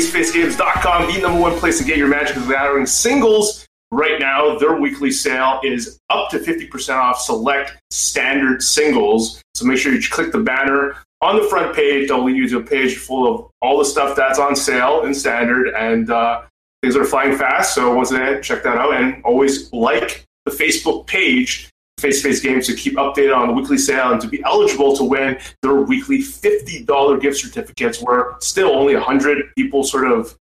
FaceToFaceGames.com, the number one place to get your Magic the Gathering singles. Right now, their weekly sale is up to 50% off select standard singles. So make sure you click the banner on the front page. They'll lead you to a page full of all the stuff that's on sale in standard, and uh, things are flying fast. So once again, check that out, and always like the Facebook page Face to Face Games to keep updated on the weekly sale and to be eligible to win their weekly $50 gift certificates where still only 100 people sort of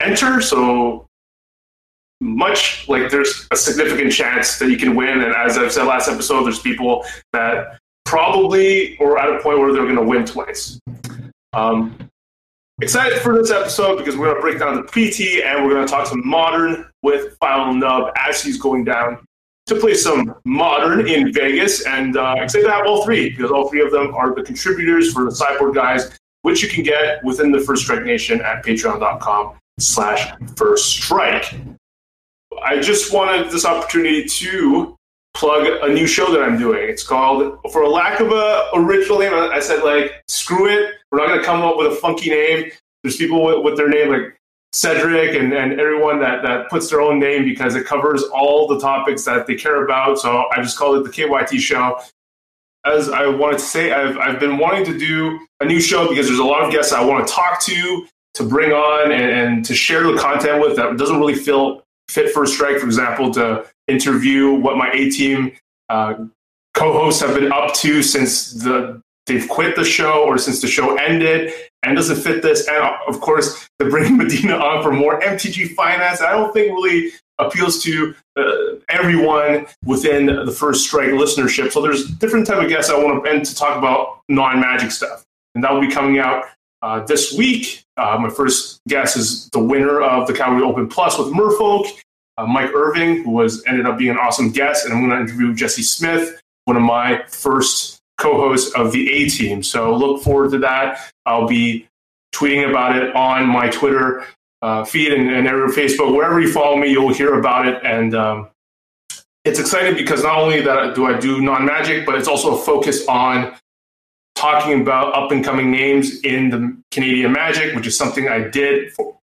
enter. So much like there's a significant chance that you can win. And as I've said last episode, there's people that probably are at a point where they're going to win twice. Um, excited for this episode because we're going to break down the PT and we're going to talk some modern with Final Nub as he's going down to play some modern in Vegas, and uh, excited to have all three because all three of them are the contributors for the Sideboard Guys, which you can get within the First Strike Nation at patreon.com slash first strike. I just wanted this opportunity to plug a new show that I'm doing. It's called, for a lack of a original name, I said like, screw it. We're not going to come up with a funky name. There's people with, with their name like Cedric and, and everyone that, that puts their own name because it covers all the topics that they care about. So I just call it the KYT show. As I wanted to say, I've, I've been wanting to do a new show because there's a lot of guests I want to talk to, to bring on, and, and to share the content with that doesn't really feel fit for a strike, for example, to interview what my A team uh, co hosts have been up to since the they've quit the show or since the show ended and doesn't fit this. And of course, to bring Medina on for more MTG finance, I don't think really appeals to uh, everyone within the first strike listenership. So there's different type of guests I want to and to talk about non-magic stuff, and that will be coming out uh, this week. Uh, my first guest is the winner of the Calgary Open Plus with Merfolk, uh, Mike Irving, who was ended up being an awesome guest, and I'm going to interview Jesse Smith, one of my first co-host of the A Team. So look forward to that. I'll be tweeting about it on my Twitter uh, feed and, and Facebook. Wherever you follow me, you'll hear about it. And um, it's exciting because not only that do I do non-magic, but it's also a focus on talking about up and coming names in the Canadian Magic, which is something I did for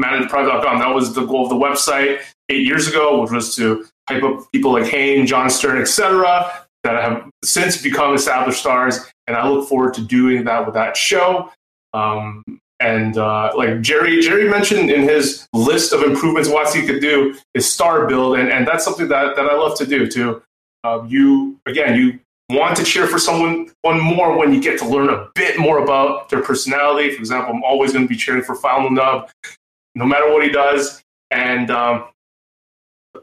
manadeprived.com. That was the goal of the website eight years ago, which was to hype up people like Hayne, Jon Stern, etc that have since become established stars, and I look forward to doing that with that show. Um, and uh, like Jerry, Jerry mentioned in his list of improvements what he could do is star build, and, and that's something that, that I love to do too. Uh, you again, you want to cheer for someone one more when you get to learn a bit more about their personality. For example, I'm always going to be cheering for Final Nub, no matter what he does. And um,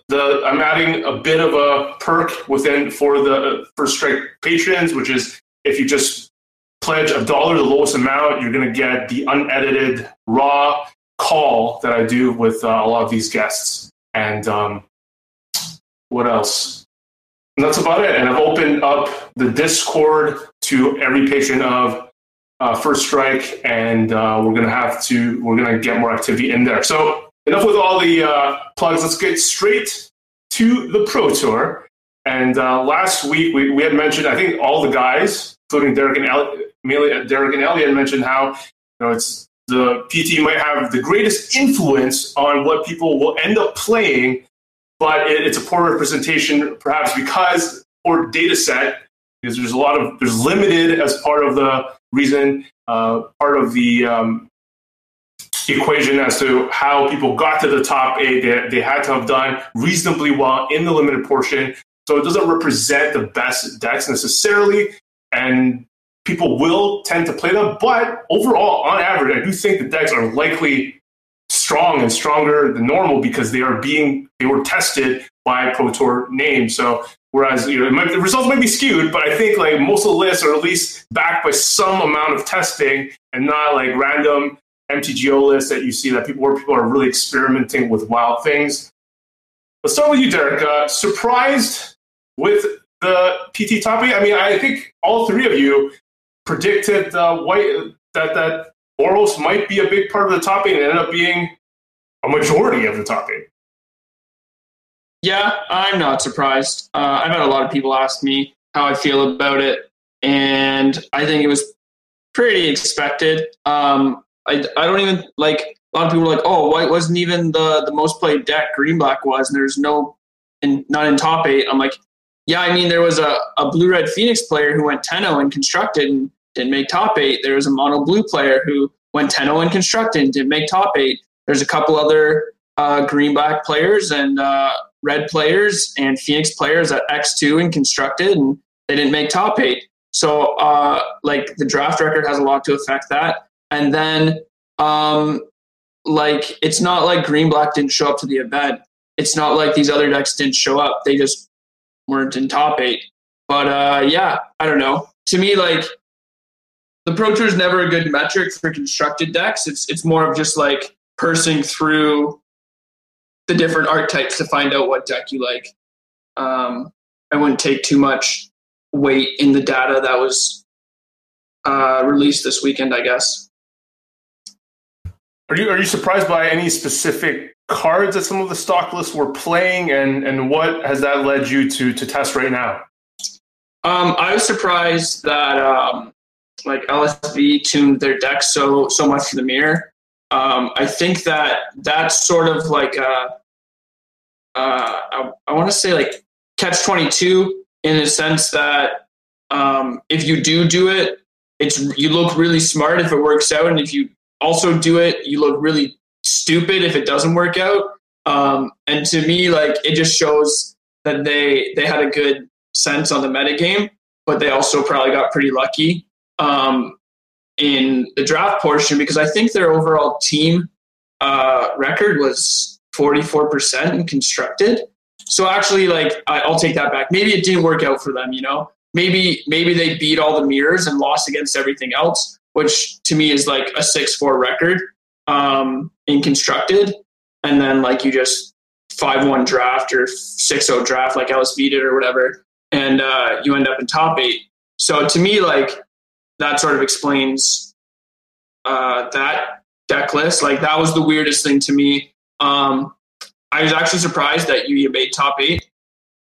the I'm adding a bit of a perk within for the first strike patrons, which is if you just pledge a dollar, the lowest amount, you're going to get the unedited raw call that I do with uh, a lot of these guests. And um, what else? And that's about it. And I've opened up the Discord to every patron of uh, First Strike, and uh, we're going to have to we're going to get more activity in there. So enough with all the uh, plugs. Let's get straight to the Pro Tour. And uh, last week we, we had mentioned, I think all the guys, including Derek and Elliot, Derek and Elliot, mentioned how you know it's the PT might have the greatest influence on what people will end up playing, but it, it's a poor representation, perhaps because or data set because there's a lot of there's limited as part of the reason uh, part of the um, equation as to how people got to the top eight. They, they had to have done reasonably well in the limited portion. So it doesn't represent the best decks necessarily. And people will tend to play them. But overall, on average, I do think the decks are likely strong and stronger than normal because they are being they were tested by Pro Tour names. So whereas you know might, the results might be skewed, but I think like most of the lists are at least backed by some amount of testing and not like random MTGO list that you see that people where people are really experimenting with wild things. Let's start with you, Derek. Uh, surprised with the PT topic? I mean, I think all three of you predicted uh, white that that Boros might be a big part of the topic and ended up being a majority of the topic. Yeah, I'm not surprised. Uh, I've had a lot of people ask me how I feel about it, and I think it was pretty expected. Um, I, I don't even like a lot of people are like, oh, white wasn't even the the most played deck. Green black was, and there's no, and not in top eight. I'm like, yeah, I mean, there was a, a blue red Phoenix player who went 10 and constructed and didn't make top eight. There was a mono blue player who went 10 and constructed and didn't make top eight. There's a couple other uh, green black players and uh, red players and Phoenix players at X2 and constructed and they didn't make top eight. So, uh, like, the draft record has a lot to affect that. And then, um, like, it's not like green black didn't show up to the event. It's not like these other decks didn't show up. They just weren't in top eight. But uh, yeah, I don't know. To me, like, the Pro Tour is never a good metric for constructed decks. It's it's more of just like pursing through the different archetypes to find out what deck you like. Um, I wouldn't take too much weight in the data that was uh, released this weekend. I guess. Are you are you surprised by any specific cards that some of the stock lists were playing, and and what has that led you to to test right now? Um, I was surprised that um, like LSV tuned their deck so so much for the mirror. Um, I think that that's sort of like a, uh, I, I want to say like catch twenty two in a sense that um, if you do do it, it's you look really smart if it works out, and if you also do it, you look really stupid if it doesn't work out. Um, and to me, like it just shows that they they had a good sense on the metagame, but they also probably got pretty lucky um, in the draft portion because I think their overall team uh, record was 44% and constructed. So actually, like I, I'll take that back. Maybe it didn't work out for them. You know, maybe maybe they beat all the mirrors and lost against everything else, which to me is like a six four record um, in constructed, and then like you just five one draft or six zero draft like LSV did or whatever, and uh, you end up in top eight. So to me, like that sort of explains uh, that deck list. Like that was the weirdest thing to me. Um, I was actually surprised that you made top eight.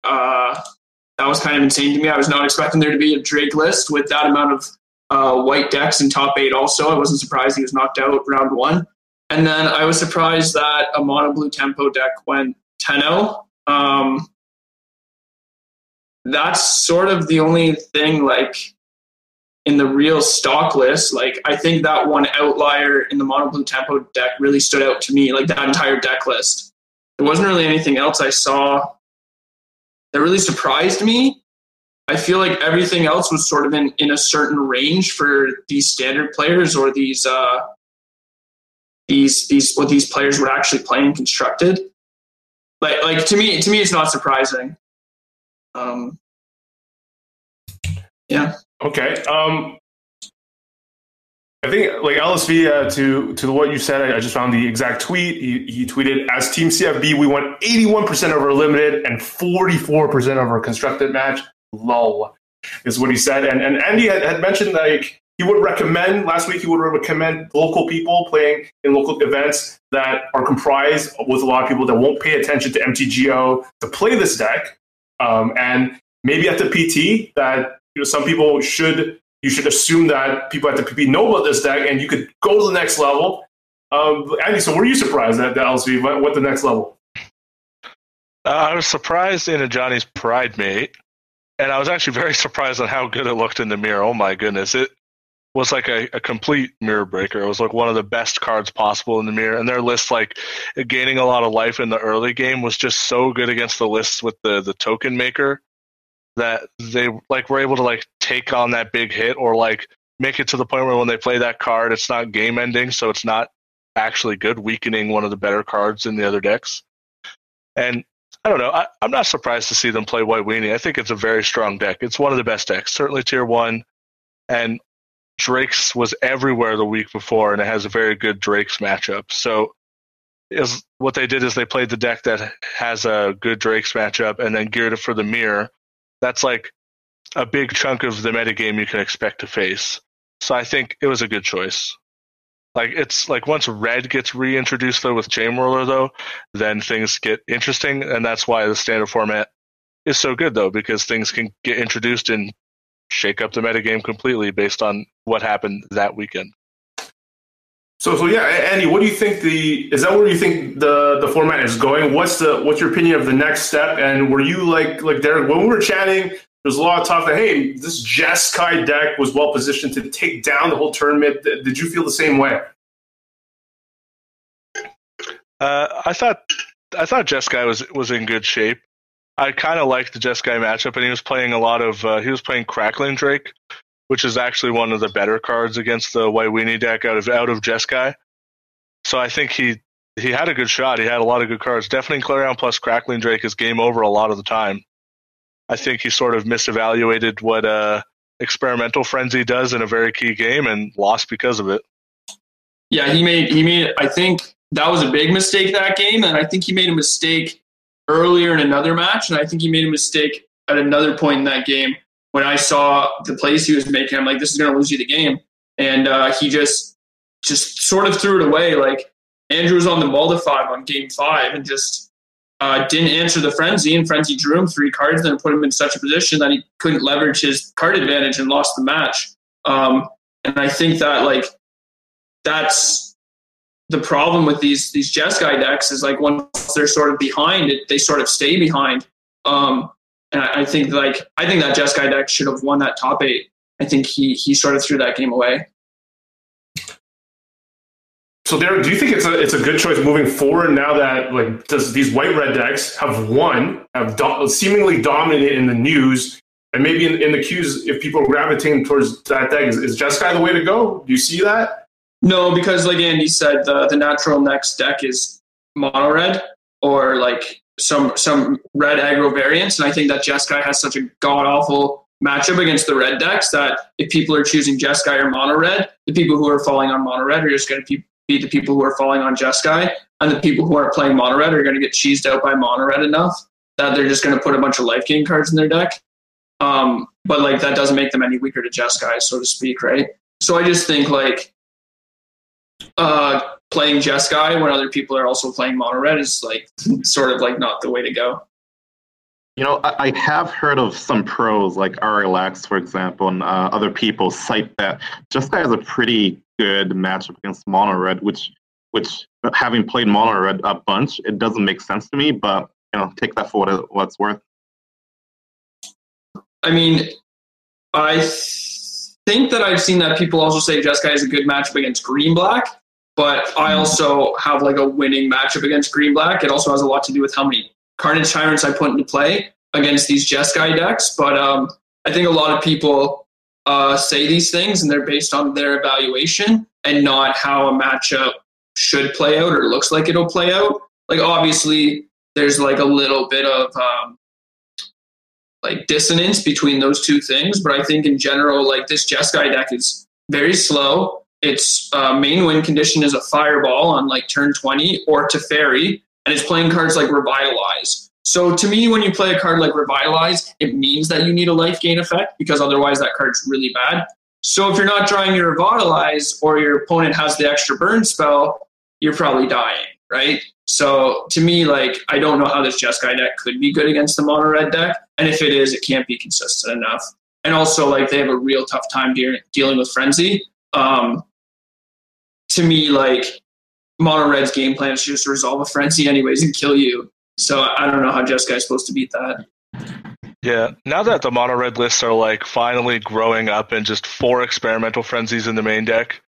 Uh, that was kind of insane to me. I was not expecting there to be a Drake list with that amount of uh, white decks in top eight. Also, I wasn't surprised he was knocked out round one. And then I was surprised that a mono blue tempo deck went 10 um, that's sort of the only thing like in the real stock list. Like I think that one outlier in the mono blue tempo deck really stood out to me, like that entire deck list. There wasn't really anything else I saw that really surprised me. I feel like everything else was sort of in, in a certain range for these standard players or these uh, these these what these players were actually playing constructed. Like like to me to me it's not surprising. Um, yeah. Okay. Um, I think like LSV uh, to to what you said. I, I, just found the exact tweet. He, he tweeted as Team CFB, we won 81% over limited and 44% over constructed match. Lol is what he said. And and Andy had, had mentioned like he would recommend last week he would recommend local people playing in local events that are comprised with a lot of people that won't pay attention to MTGO to play this deck. Um, and maybe at the PT that you know some people should you should assume that people at the PP know about this deck and you could go to the next level. Um, Andy, so were you surprised at the LSV? What, what the next level? Uh, I was surprised in Ajani's Pridemate, and I was actually very surprised on how good it looked in the mirror. Oh my goodness, it was like a, a complete mirror breaker. It was like one of the best cards possible in the mirror, and their list, like gaining a lot of life in the early game, was just so good against the lists with the the token maker that they like were able to like take on that big hit or like make it to the point where when they play that card, it's not game ending, so it's not actually good, weakening one of the better cards in the other decks. And I don't know. I, am not surprised to see them play White Weenie. I think it's a very strong deck. It's one of the best decks, certainly tier one. And Drake's was everywhere the week before, and it has a very good Drake's matchup. So, is what they did is they played the deck that has a good Drake's matchup, and then geared it for the mirror. That's like a big chunk of the metagame you can expect to face. So I think it was a good choice. Like it's like once red gets reintroduced though with chain Chainwhirler though, then things get interesting, and that's why the standard format is so good though because things can get introduced and shake up the metagame completely based on what happened that weekend. So, so yeah, Andy, what do you think the is that where you think the the format is going? What's the what's your opinion of the next step? And were you like like Derek when we were chatting? There's a lot of talk that hey, this Jeskai deck was well positioned to take down the whole tournament. Did you feel the same way? Uh, I thought I thought Jeskai was was in good shape. I kind of liked the Jeskai matchup, and he was playing a lot of uh, he was playing Crackling Drake, which is actually one of the better cards against the Weenie deck out of out of Jeskai. So I think he he had a good shot. He had a lot of good cards. Definitely Clarion plus Crackling Drake is game over a lot of the time. I think he sort of misevaluated what uh, Experimental Frenzy does in a very key game and lost because of it. Yeah, he made he made. I think that was a big mistake that game, and I think he made a mistake earlier in another match, and I think he made a mistake at another point in that game when I saw the plays he was making, I'm like, this is going to lose you the game. And uh, he just just sort of threw it away. Like Andrew was on the Malda five on game five and just uh, didn't answer the frenzy, and frenzy drew him three cards, then put him in such a position that he couldn't leverage his card advantage and lost the match. Um, and I think that like that's the problem with these these Jeskai decks is like once they're sort of behind it, they sort of stay behind. Um, and I, I think like I think that Jeskai deck should have won that top eight. I think he he sort of threw that game away. So, Derek, do you think it's a it's a good choice moving forward now that like does these white red decks have won, have do- seemingly dominated in the news, and maybe in, in the queues, if people are gravitating towards that deck, is, is Jeskai the way to go? Do you see that? No, because like Andy said, the the natural next deck is mono red or like some some red aggro variants, and I think that Jeskai has such a god awful matchup against the red decks that if people are choosing Jeskai or mono red, the people who are falling on mono red are just going to be, be the people who are falling on Jeskai, and the people who aren't playing mono red are going to get cheesed out by mono red enough that they're just going to put a bunch of life gain cards in their deck. Um, but like that doesn't make them any weaker to Jeskai, so to speak, right? So I just think like uh, playing Jeskai when other people are also playing mono red is like sort of like not the way to go. You know, I, I have heard of some pros like RLX, for example, and uh, other people cite that Jeskai has a pretty good matchup against mono red, which which having played mono red a bunch, it doesn't make sense to me. But you know, take that for what, it's worth. I mean, I think that I've seen that people also say Jeskai is a good matchup against green black, but I hmm. also have like a winning matchup against green black. It also has a lot to do with how many Carnage Tyrants I put into play against these Jeskai decks. But um, I think a lot of people uh, say these things and they're based on their evaluation and not how a matchup should play out or looks like it'll play out. Like obviously, there's like a little bit of um, like dissonance between those two things. But I think in general, like this Jeskai deck is very slow. Its uh, main win condition is a fireball on like turn 20 or Teferi, and it's playing cards like Revitalize. So to me, when you play a card like Revitalize, it means that you need a life gain effect because otherwise that card's really bad. So if you're not drawing your Revitalize or your opponent has the extra burn spell, you're probably dying, right? So to me, like I don't know how this Jeskai deck could be good against the mono red deck, and if it is, it can't be consistent enough. And also, like they have a real tough time de- dealing with frenzy. Um, to me, like mono red's game plan is just resolve a frenzy anyways and kill you. So I don't know how Jeskai is supposed to beat that. Yeah, now that the mono red lists are like finally growing up and just four experimental frenzies in the main deck,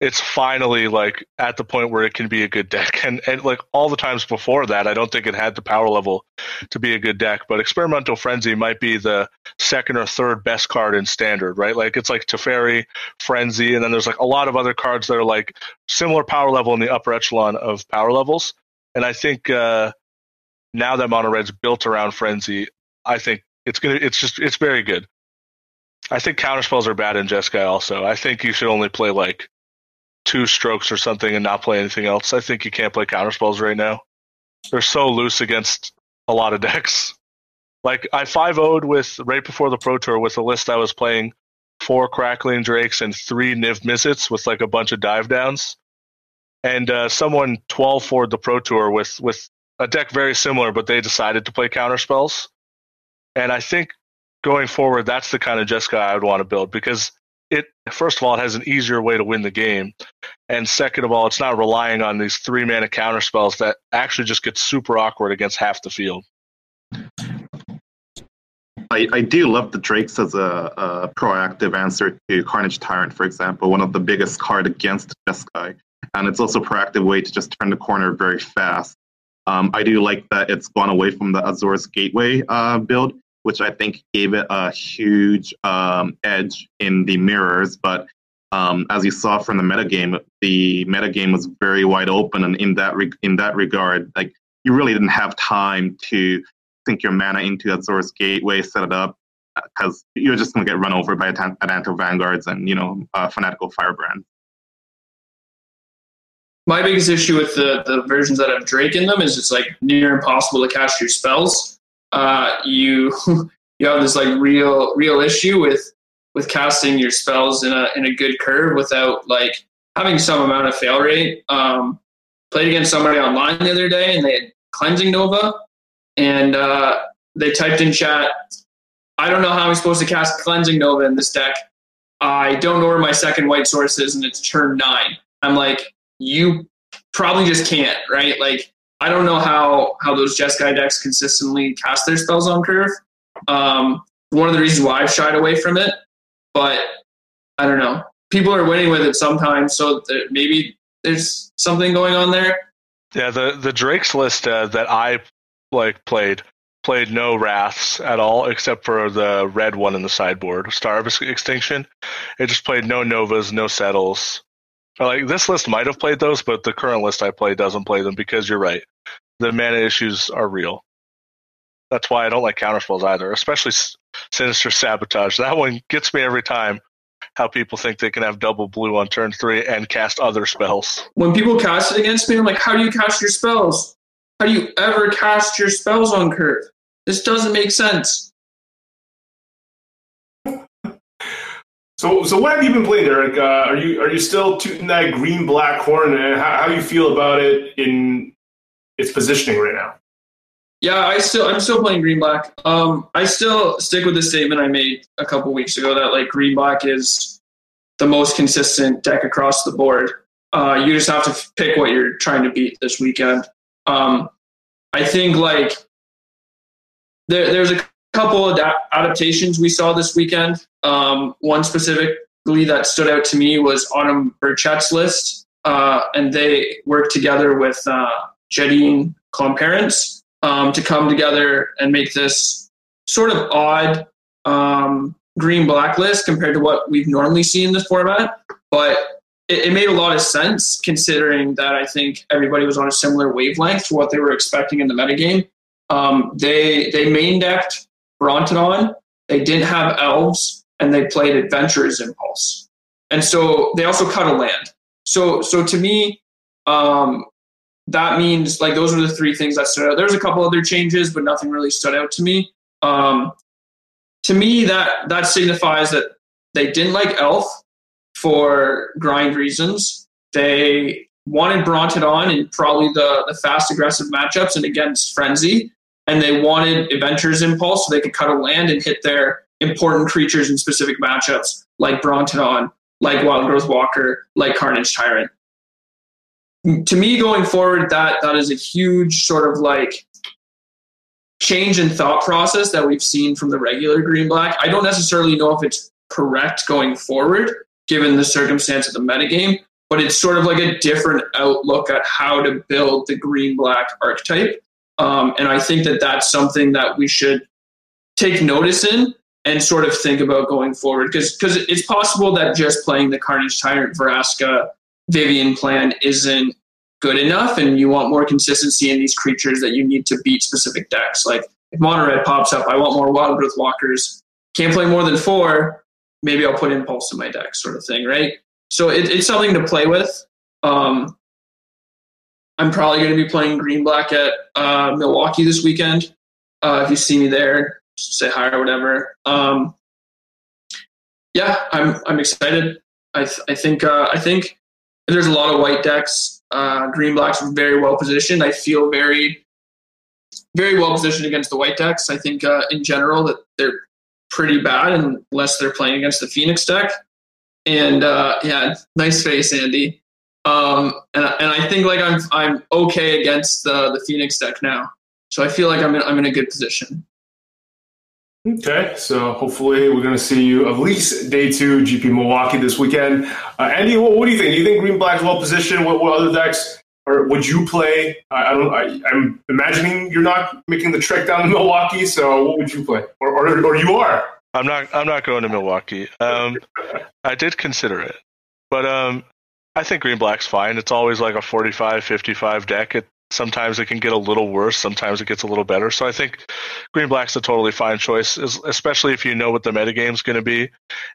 it's finally like at the point where it can be a good deck. And and like all the times before that, I don't think it had the power level to be a good deck. But Experimental Frenzy might be the second or third best card in standard, right? Like it's like Teferi, Frenzy, and then there's like a lot of other cards that are like similar power level in the upper echelon of power levels. And I think uh, now that Mono Red's built around Frenzy, I think it's gonna it's just it's very good. I think counterspells are bad in Jeskai also. I think you should only play like two strokes or something and not play anything else. I think you can't play counterspells right now. They're so loose against a lot of decks. Like I 5 0'd with right before the Pro Tour with a list I was playing four Crackling Drakes and three Niv Mizzets with like a bunch of dive downs. And uh, someone 12 for the Pro Tour with, with a deck very similar, but they decided to play counterspells. And I think going forward, that's the kind of Jeskai I would want to build because it first of all it has an easier way to win the game, and second of all, it's not relying on these three mana counter spells that actually just get super awkward against half the field. I, I do love the Drakes as a, a, proactive answer to Carnage Tyrant, for example, one of the biggest card against Jeskai. And it's also a proactive way to just turn the corner very fast. Um, I do like that it's gone away from the Azor's Gateway uh, build, which I think gave it a huge um, edge in the mirrors. But um, as you saw from the metagame, the metagame was very wide open, and in that re- in that regard, like you really didn't have time to sink your mana into Azor's Gateway, set it up, because you're just going to get run over by Adanto Vanguards and you know uh, Fanatical Firebrand. My biggest issue with the, the versions that have Drake in them is it's like near impossible to cast your spells. Uh, you you have this like real real issue with with casting your spells in a in a good curve without like having some amount of fail rate. Um, played against somebody online the other day and they had cleansing Nova and uh, they typed in chat, I don't know how I'm supposed to cast Cleansing Nova in this deck. I don't know where my second white source is, and it's turn nine. I'm like, you probably just can't, right? Like, I don't know how how those Jeskai decks consistently cast their spells on curve. Um, one of the reasons why I've shied away from it, but I don't know. People are winning with it sometimes, so maybe there's something going on there. Yeah, the the Drake's list uh, that I like played played no wraths at all except for the red one in the sideboard, Star of Extinction. It just played no novas, no settles. Like this list might have played those, but the current list I play doesn't play them because you're right. The mana issues are real. That's why I don't like counterspells either, especially Sinister Sabotage. That one gets me every time. How people think they can have double blue on turn three and cast other spells. When people cast it against me, I'm like, how do you cast your spells? How do you ever cast your spells on curve? This doesn't make sense. So, so what have you been playing, Derek? Uh, are you are you still tooting that green black horn? And how, how do you feel about it in its positioning right now? Yeah, I still I'm still playing green black. Um, I still stick with the statement I made a couple weeks ago that like green black is the most consistent deck across the board. Uh, you just have to pick what you're trying to beat this weekend. Um, I think like there, there's a couple of adaptations we saw this weekend. Um, one specifically that stood out to me was Autumn Burchett's list, uh, and they worked together with uh, Jadine Klomparens um, to come together and make this sort of odd um, green black list compared to what we've normally seen in this format. But it, it, made a lot of sense considering that I think everybody was on a similar wavelength to what they were expecting in the metagame. Um, they they main decked Brontodon, they didn't have elves, and they played Adventurous Impulse. And so they also cut a land. So so to me, um, that means like those are the three things that stood out. There's a couple other changes, but nothing really stood out to me. Um, to me, that that signifies that they didn't like Elf for grind reasons. They wanted Brontodon in probably the, the fast aggressive matchups and against Frenzy. And they wanted Adventurous Impulse so they could cut a land and hit their important creatures in specific matchups like Brontodon, like Wildgrowth Walker, like Carnage Tyrant. To me, going forward, that that is a huge sort of like change in thought process that we've seen from the regular green black. I don't necessarily know if it's correct going forward, given the circumstance of the metagame, but it's sort of like a different outlook at how to build the green black archetype. Um, and I think that that's something that we should take notice in and sort of think about going forward because because it's possible that just playing the Carnage Tyrant Vraska Vivien plan isn't good enough and you want more consistency in these creatures that you need to beat specific decks. Like if Mono pops up, I want more Wild Growth Walkers. Can't play more than four maybe I'll put impulse in my deck, sort of thing, right? So it, it's something to play with. Um, I'm probably going to be playing green black at uh, Milwaukee this weekend. Uh, if you see me there, say hi or whatever. Um, yeah, I'm I'm excited. I th- I think uh, I think there's a lot of white decks. Uh, green black's very well positioned. I feel very very well positioned against the white decks. I think uh, in general that they're pretty bad unless they're playing against the Phoenix deck. And uh, yeah, nice face, Andy. Um, and, and I think like I'm I'm okay against the the Phoenix deck now, so I feel like I'm in, I'm in a good position. Okay, so hopefully we're going to see you at least day two GP Milwaukee this weekend. Uh, Andy, what, what, do you think? Do you think Green Black's well positioned? What, what other decks or would you play? I, I don't. I, am I'm imagining you're not making the trek down to Milwaukee. So what would you play? Or, or, or you are? I'm not. I'm not going to Milwaukee. Um, I did consider it, but um, I think Green Black's fine. It's always like a 45, 55 deck. It, sometimes it can get a little worse. Sometimes it gets a little better. So I think Green Black's a totally fine choice, especially if you know what the metagame's going to be.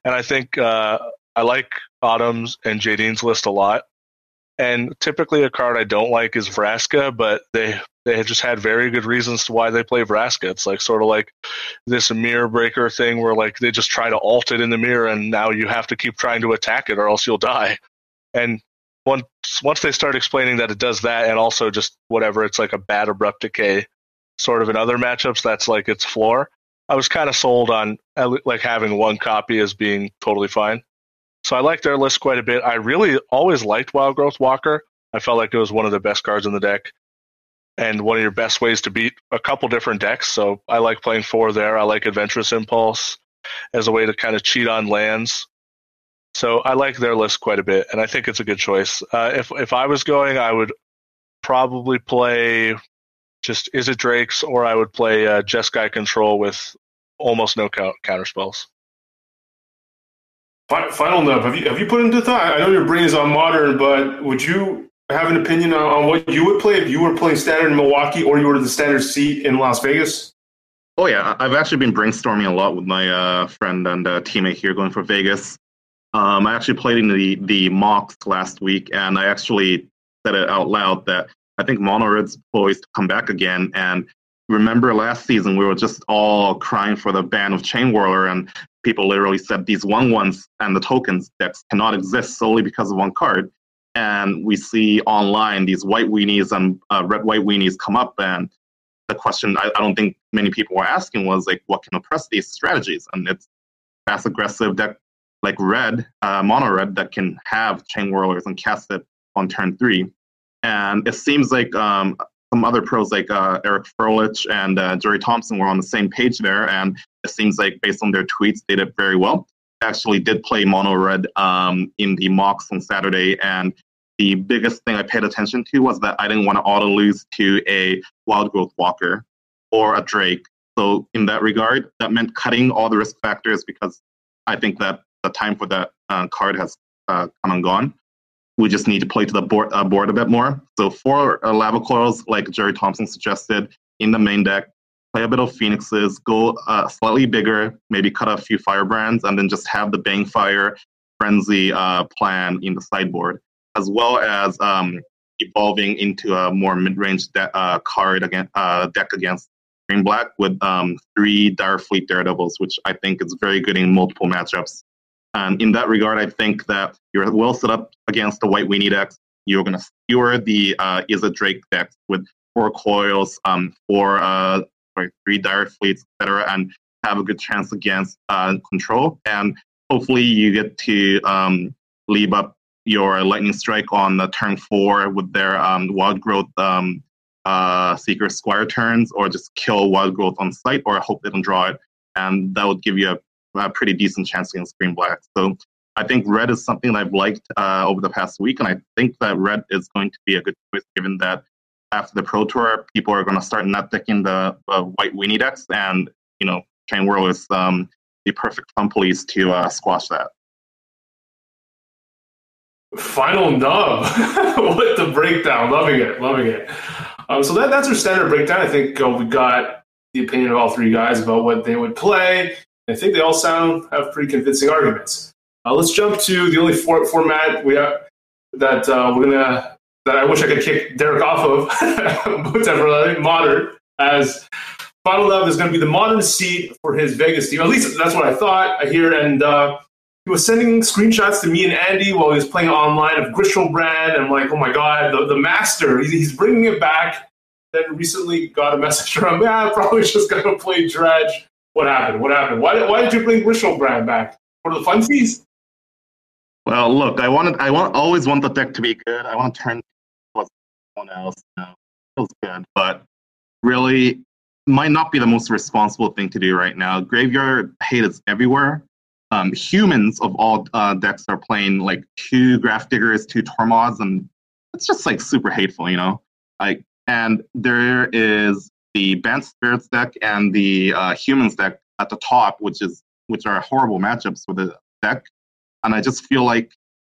And I think uh, I like Autumn's and Jadine's list a lot. And typically, a card I don't like is Vraska, but they they just had very good reasons to why they play Vraska. It's like sort of like this mirror breaker thing where like they just try to alt it in the mirror, and now you have to keep trying to attack it, or else you'll die. And once once they start explaining that it does that, and also just whatever, it's like a bad abrupt decay, sort of in other matchups. That's like its floor. I was kind of sold on like having one copy as being totally fine. So I like their list quite a bit. I really always liked Wild Growth Walker. I felt like it was one of the best cards in the deck and one of your best ways to beat a couple different decks. So I like playing four there. I like Adventurous Impulse as a way to kind of cheat on lands. So I like their list quite a bit, and I think it's a good choice. Uh, if if I was going, I would probably play just is it Drakes, or I would play uh, Jeskai Control with almost no count, counter spells. Final note: Have you have you put into thought? I know your brain is on modern, but would you have an opinion on, on what you would play if you were playing standard in Milwaukee or you were the standard seat in Las Vegas? Oh yeah, I've actually been brainstorming a lot with my uh, friend and uh, teammate here going for Vegas. Um, I actually played in the the MOCS last week, and I actually said it out loud that I think Mono Red's poised to come back again. And remember last season we were just all crying for the ban of Chain Whirler, and people literally said these one ones and the tokens decks cannot exist solely because of one card. And we see online these white weenies and uh, red white weenies come up, and the question I, I, don't think many people were asking was like, what can oppress these strategies? And it's fast aggressive deck like red, uh, mono red that can have chain whirlers and cast it on turn three. And it seems like um, some other pros like uh, Eric Froehlich and uh, Jerry Thompson were on the same page there, and it seems like based on their tweets, they did very well. Actually, did play mono red um, in the MOCS on Saturday, and the biggest thing I paid attention to was that I didn't want to auto lose to a wild growth walker or a Drake. So in that regard, that meant cutting all the risk factors because I think that the time for that uh, card has uh, come and gone we just need to play to the board, uh, board a bit more. So for uh, lava coils, like Jerry Thompson suggested in the main deck, play a bit of phoenixes, go uh, slightly bigger, maybe cut a few firebrands, and then just have the Banefire frenzy uh, plan in the sideboard, as well as um, evolving into a more mid-range de- uh, card again, deck against green black with um, three Dire Fleet Daredevils, which I think is very good in multiple matchups. And in that regard, I think that you're well set up against the white weenie decks. You're going to skewer the uh, Izzet Drake decks with four coils, um, four, uh, sorry, three dire fleets, etc., and have a good chance against uh, control. And hopefully, you get to um, leave up your lightning strike on the turn four with their um, wild growth um, uh, Seekers' Squire turns, or just kill wild growth on site, or hope they don't draw it, and that would give you a a pretty decent chance against green black. So I think red is something I've liked uh, over the past week, and I think that red is going to be a good choice given that after the Pro Tour, people are going to start not picking the, white weenie decks, and you know, Chain Whirl is um, the perfect fun police to uh, squash that. Final nub with the breakdown, loving it, loving it. Um, so that, that's our standard breakdown. I think uh, we got the opinion of all three guys about what they would play. I think they all sound have pretty convincing arguments. Uh, let's jump to the only for- format we have that uh, we're gonna that I wish I could kick Derek off of, but modern as Final Love is going to be the modern seat for his Vegas team. At least that's what I thought. I hear, and uh, he was sending screenshots to me and Andy while he was playing online of Griselbrand. And I'm like, oh my god, the, the master, he's, he's bringing it back. Then recently got a message from, yeah, probably just going to play Dredge What happened? What happened? Why, why did you bring Griselbrand back? For the funsies? Well, look, I wanted, I want, always want the deck to be good. I want to turn someone else. You know, feels good, but really, might not be the most responsible thing to do right now. Graveyard hate is everywhere. Um, humans of all uh, decks are playing like two Grafdiggers, two Tormods, and it's just like super hateful, you know. Like, and there is the Bant Spirits deck and the uh, Humans deck at the top, which is which are horrible matchups for the deck. And I just feel like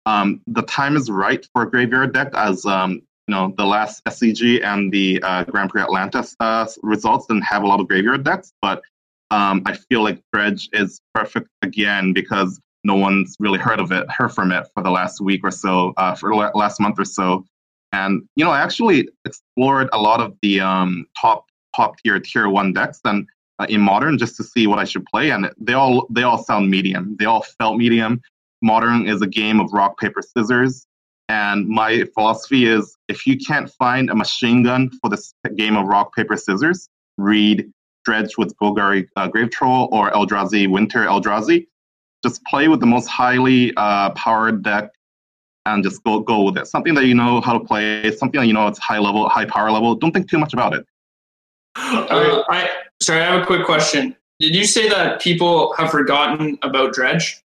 um, the time is right for a graveyard deck, as um, you know, the last SCG and the uh, Grand Prix Atlanta uh, results didn't have a lot of graveyard decks, but um, I feel like Dredge is perfect again because no one's really heard of it, heard from it for the last week or so, uh, for the last month or so. And you know, I actually explored a lot of the um, top top tier tier one decks and uh, in modern just to see what I should play, and they all they all sound medium. They all felt medium. Modern is a game of rock paper scissors, and my philosophy is if you can't find a machine gun for this game of rock paper scissors, read Dredge with Golgari uh, Grave Troll or Eldrazi Winter Eldrazi. Just play with the most highly uh, powered deck and just go go with it. Something that you know how to play, something that you know it's high level, high power level. Don't think too much about it. Uh, I sorry, I have a quick question. Did you say that people have forgotten about Dredge?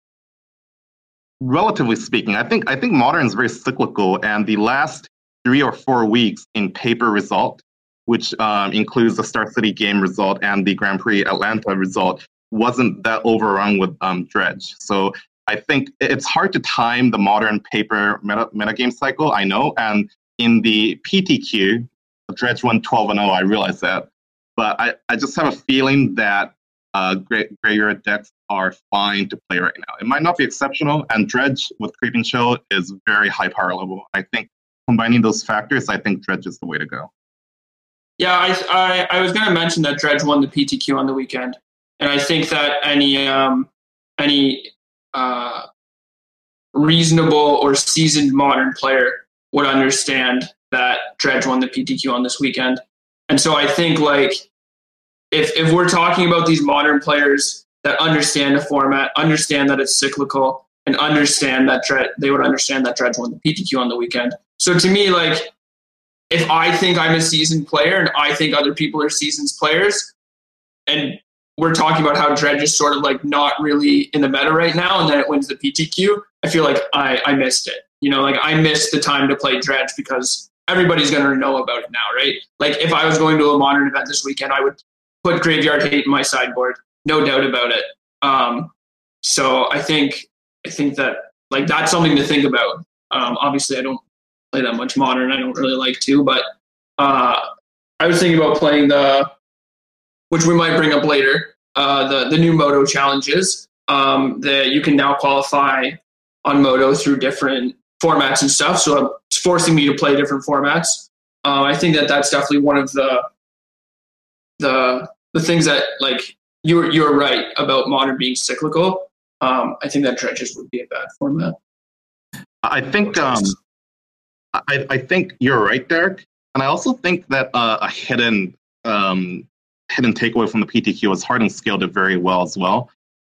Relatively speaking, I think I think modern is very cyclical, and the last three or four weeks in paper result, which um, includes the Star City game result and the Grand Prix Atlanta result, wasn't that overrun with um, Dredge. So I think it's hard to time the modern paper meta, metagame cycle, I know. And in the PTQ, Dredge won 12 and 0, I realize that. But I, I just have a feeling that uh, graveyard decks are fine to play right now. It might not be exceptional, and Dredge with Creeping Chill is very high power level. I think combining those factors, I think Dredge is the way to go. Yeah, I, I, I was going to mention that Dredge won the PTQ on the weekend, and I think that any um, any uh, reasonable or seasoned modern player would understand that Dredge won the PTQ on this weekend. And so I think like if if we're talking about these modern players that understand the format, understand that it's cyclical, and understand that Dredge, they would understand that Dredge won the PTQ on the weekend. So to me, like if I think I'm a seasoned player and I think other people are seasoned players, and we're talking about how Dredge is sort of like not really in the meta right now, and then it wins the PTQ. I feel like I, I missed it. You know, like I missed the time to play Dredge because everybody's going to know about it now, right? Like if I was going to a modern event this weekend, I would put Graveyard Hate in my sideboard, no doubt about it. Um, so I think I think that like that's something to think about. Um, obviously, I don't play that much modern. I don't really like to, but uh, I was thinking about playing the which we might bring up later, uh, the the new Moto challenges um, that you can now qualify on Moto through different formats and stuff. So forcing me to play different formats. Uh, I think that that's definitely one of the the the things that like you're you're right about modern being cyclical. Um, I think that dredges would be a bad format. I think um, I, I think you're right, Derek, and I also think that uh, a hidden um, hidden takeaway from the PTQ is Hardened scaled it very well as well.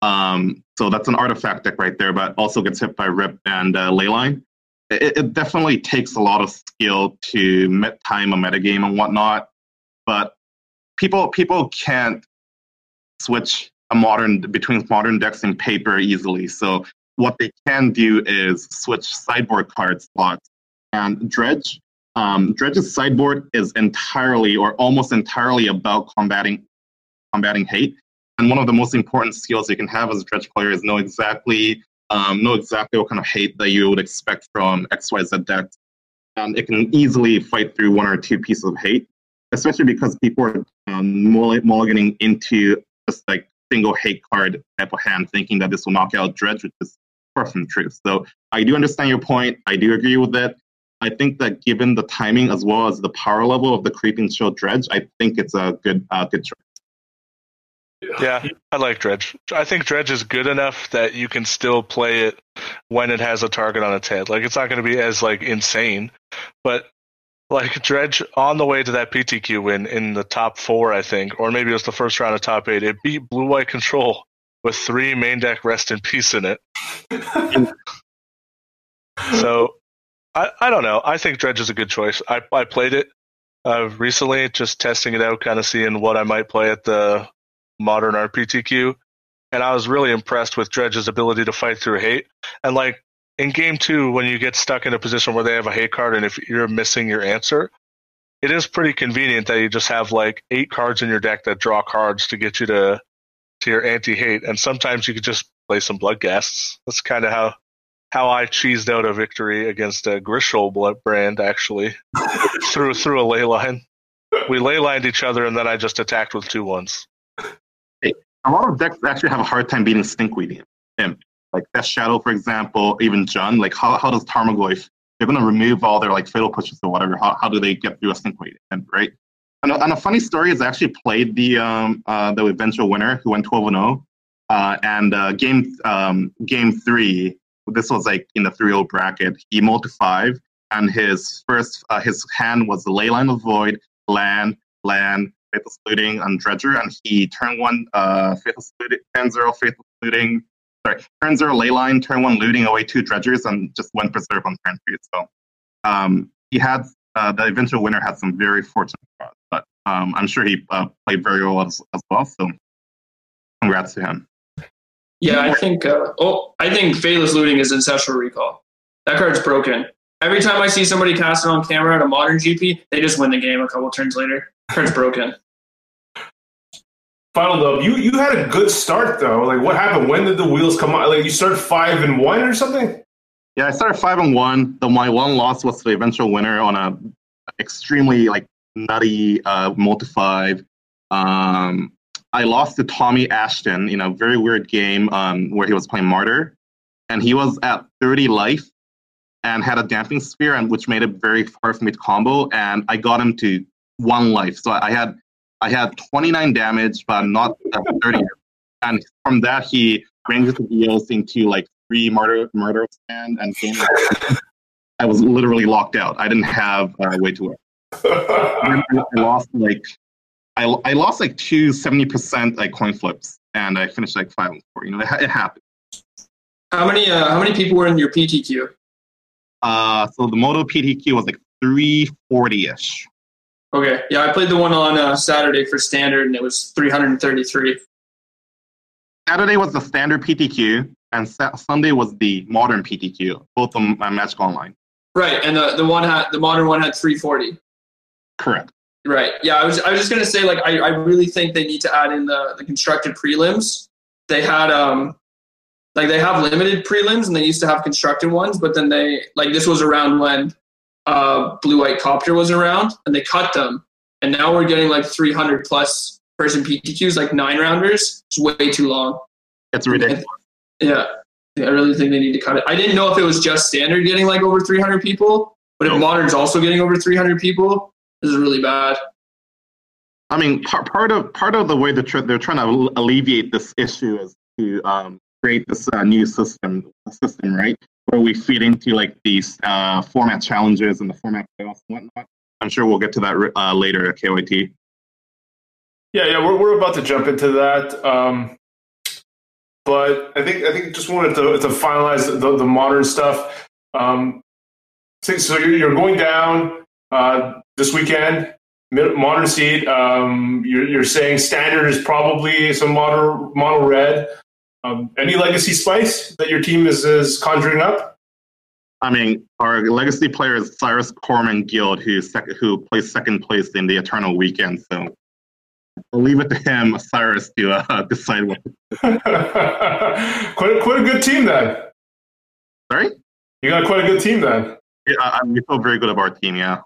Um, so that's an artifact deck right there, but also gets hit by Rip and uh, Leyline. It, it, definitely takes a lot of skill to met time a metagame and whatnot, but people people can't switch a modern between modern decks and paper easily. So what they can do is switch sideboard card slots. And Dredge um, Dredge's sideboard is entirely or almost entirely about combating combating hate. And one of the most important skills you can have as a Dredge player is know exactly um, know exactly what kind of hate that you would expect from XYZ decks. And it can easily fight through one or two pieces of hate, especially because people are um, mulliganing into just like single hate card type of hand, thinking that this will knock out Dredge, which is far from truth. So I do understand your point. I do agree with it. I think that given the timing as well as the power level of the creeping chill dredge, I think it's a good uh, good choice. Yeah, I like dredge. I think dredge is good enough that you can still play it when it has a target on its head. Like it's not going to be as like insane, but like Dredge on the way to that PTQ win in the top four, I think, or maybe it was the first round of top eight. It beat Blue White Control with three main deck rest in peace in it. so I, I don't know. I think Dredge is a good choice. I, I played it uh, recently, just testing it out, kind of seeing what I might play at the modern RPTQ. And I was really impressed with Dredge's ability to fight through hate. And like in game two, when you get stuck in a position where they have a hate card and if you're missing your answer, it is pretty convenient that you just have like eight cards in your deck that draw cards to get you to to your anti hate. And sometimes you could just play some Bloodghasts. That's kind of how how I cheesed out a victory against a Griselbrand actually through through a ley line. We ley lined each other and then I just attacked with two ones. A lot of decks actually have a hard time beating Stinkweed Imp. Like Death Shadow, for example, even Jund. Like how, how does Tarmogoyf they're gonna remove all their like fatal pushes or whatever. How, how do they get through a Stinkweed Imp, right? And a, and a funny story is I actually played the um uh, the eventual winner who went 12 and 0. Uh, and uh, game um, game three, this was like in the 3-0 bracket. He multi five, and his first uh, his hand was the Leyline of Void, land, land, Faithless Looting, and Dredger, and he turn one uh, Faithless Looting, turn zero Faithless Looting, sorry, turn zero Leyline, turn one Looting away two Dredgers, and just one Preserve on turn three. So um, he had uh, the eventual winner had some very fortunate cards, but um, I'm sure he uh, played very well as, as well. So congrats to him. Yeah, I think. Uh, oh, I think Faithless Looting is Ancestral Recall. That card's broken. Every time I see somebody cast it on camera at a modern GP, they just win the game a couple turns later. Card's broken. Final Nub. You you had a good start though. Like what happened? When did the wheels come out? Like you started five and one or something? Yeah, I started five and one. The my one loss was the eventual winner on a extremely like nutty uh, multi five. Um, I lost to Tommy Ashton in a very weird game um, where he was playing Martyr, and he was at 30 life and had a damping sphere, and which made it very hard for me to combo. And I got him to one life, so I had I had 29 damage, but not at 30. and from that, he ranges the deals into like three Martyr Martyr stand and. I was literally locked out. I didn't have a uh, way to work. I lost like I, I lost like two 70% like coin flips and I finished like five and four. You know, it, it happened. How many uh, how many people were in your PTQ? Uh, so the Moto PTQ was like 340 ish. Okay, yeah, I played the one on uh, Saturday for standard, and it was 333. Saturday was the standard PTQ, and sa- Sunday was the modern PTQ. Both on uh, Magic Online. Right, and the the one had the modern one had 340. Correct. Right. Yeah, I was I was just gonna say like I, I really think they need to add in the, the constructed prelims. They had um like they have limited prelims and they used to have constructed ones, but then they like this was around when uh blue white copter was around and they cut them. And now we're getting like three hundred plus person PTQs, like nine rounders. It's way too long. It's ridiculous. Yeah. yeah. I really think they need to cut it. I didn't know if it was just standard getting like over 300 people, but if modern's also getting over 300 people, this is really bad. I mean, part, part of part of the way that they're, they're trying to alleviate this issue is to um, create this uh, new system, system, right, we feed into like these uh, format challenges and the format playoffs and whatnot. I'm sure we'll get to that uh, later at KYT. Yeah, yeah, we're we're about to jump into that. Um, but I think I think just wanted to to finalize the, the modern stuff. Um, so you're, you're going down uh, this weekend. Modern seed. Um, you're, you're saying standard is probably some mono mono red. Um, any legacy spice that your team is is conjuring up? I mean, our legacy player is Cyrus Corman Guild, who sec- who plays second place in the Eternal Weekend. So I'll leave it to him, Cyrus, to uh, decide what. quite a, quite a good team then. Sorry, you got quite a good team then. Yeah, I, we feel very good about our team. Yeah.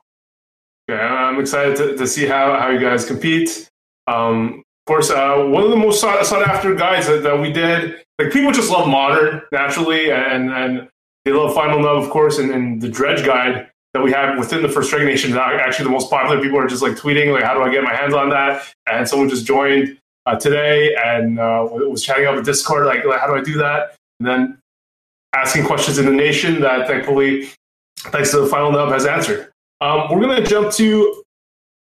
Okay, I'm excited to, to see how, how you guys compete. Um, course, uh, one of the most sought, sought after guys that, that, we did, like people just love modern naturally, and and they love Final Nub, of course, and, and the Dredge guide that we have within the first Dragon Nation actually the most popular. People are just like tweeting, like, how do I get my hands on that? And someone just joined uh, today and uh, was chatting up with Discord, like, like, how do I do that? And then asking questions in the nation that thankfully, thanks to the Final Nub, has answered. Um, we're going to jump to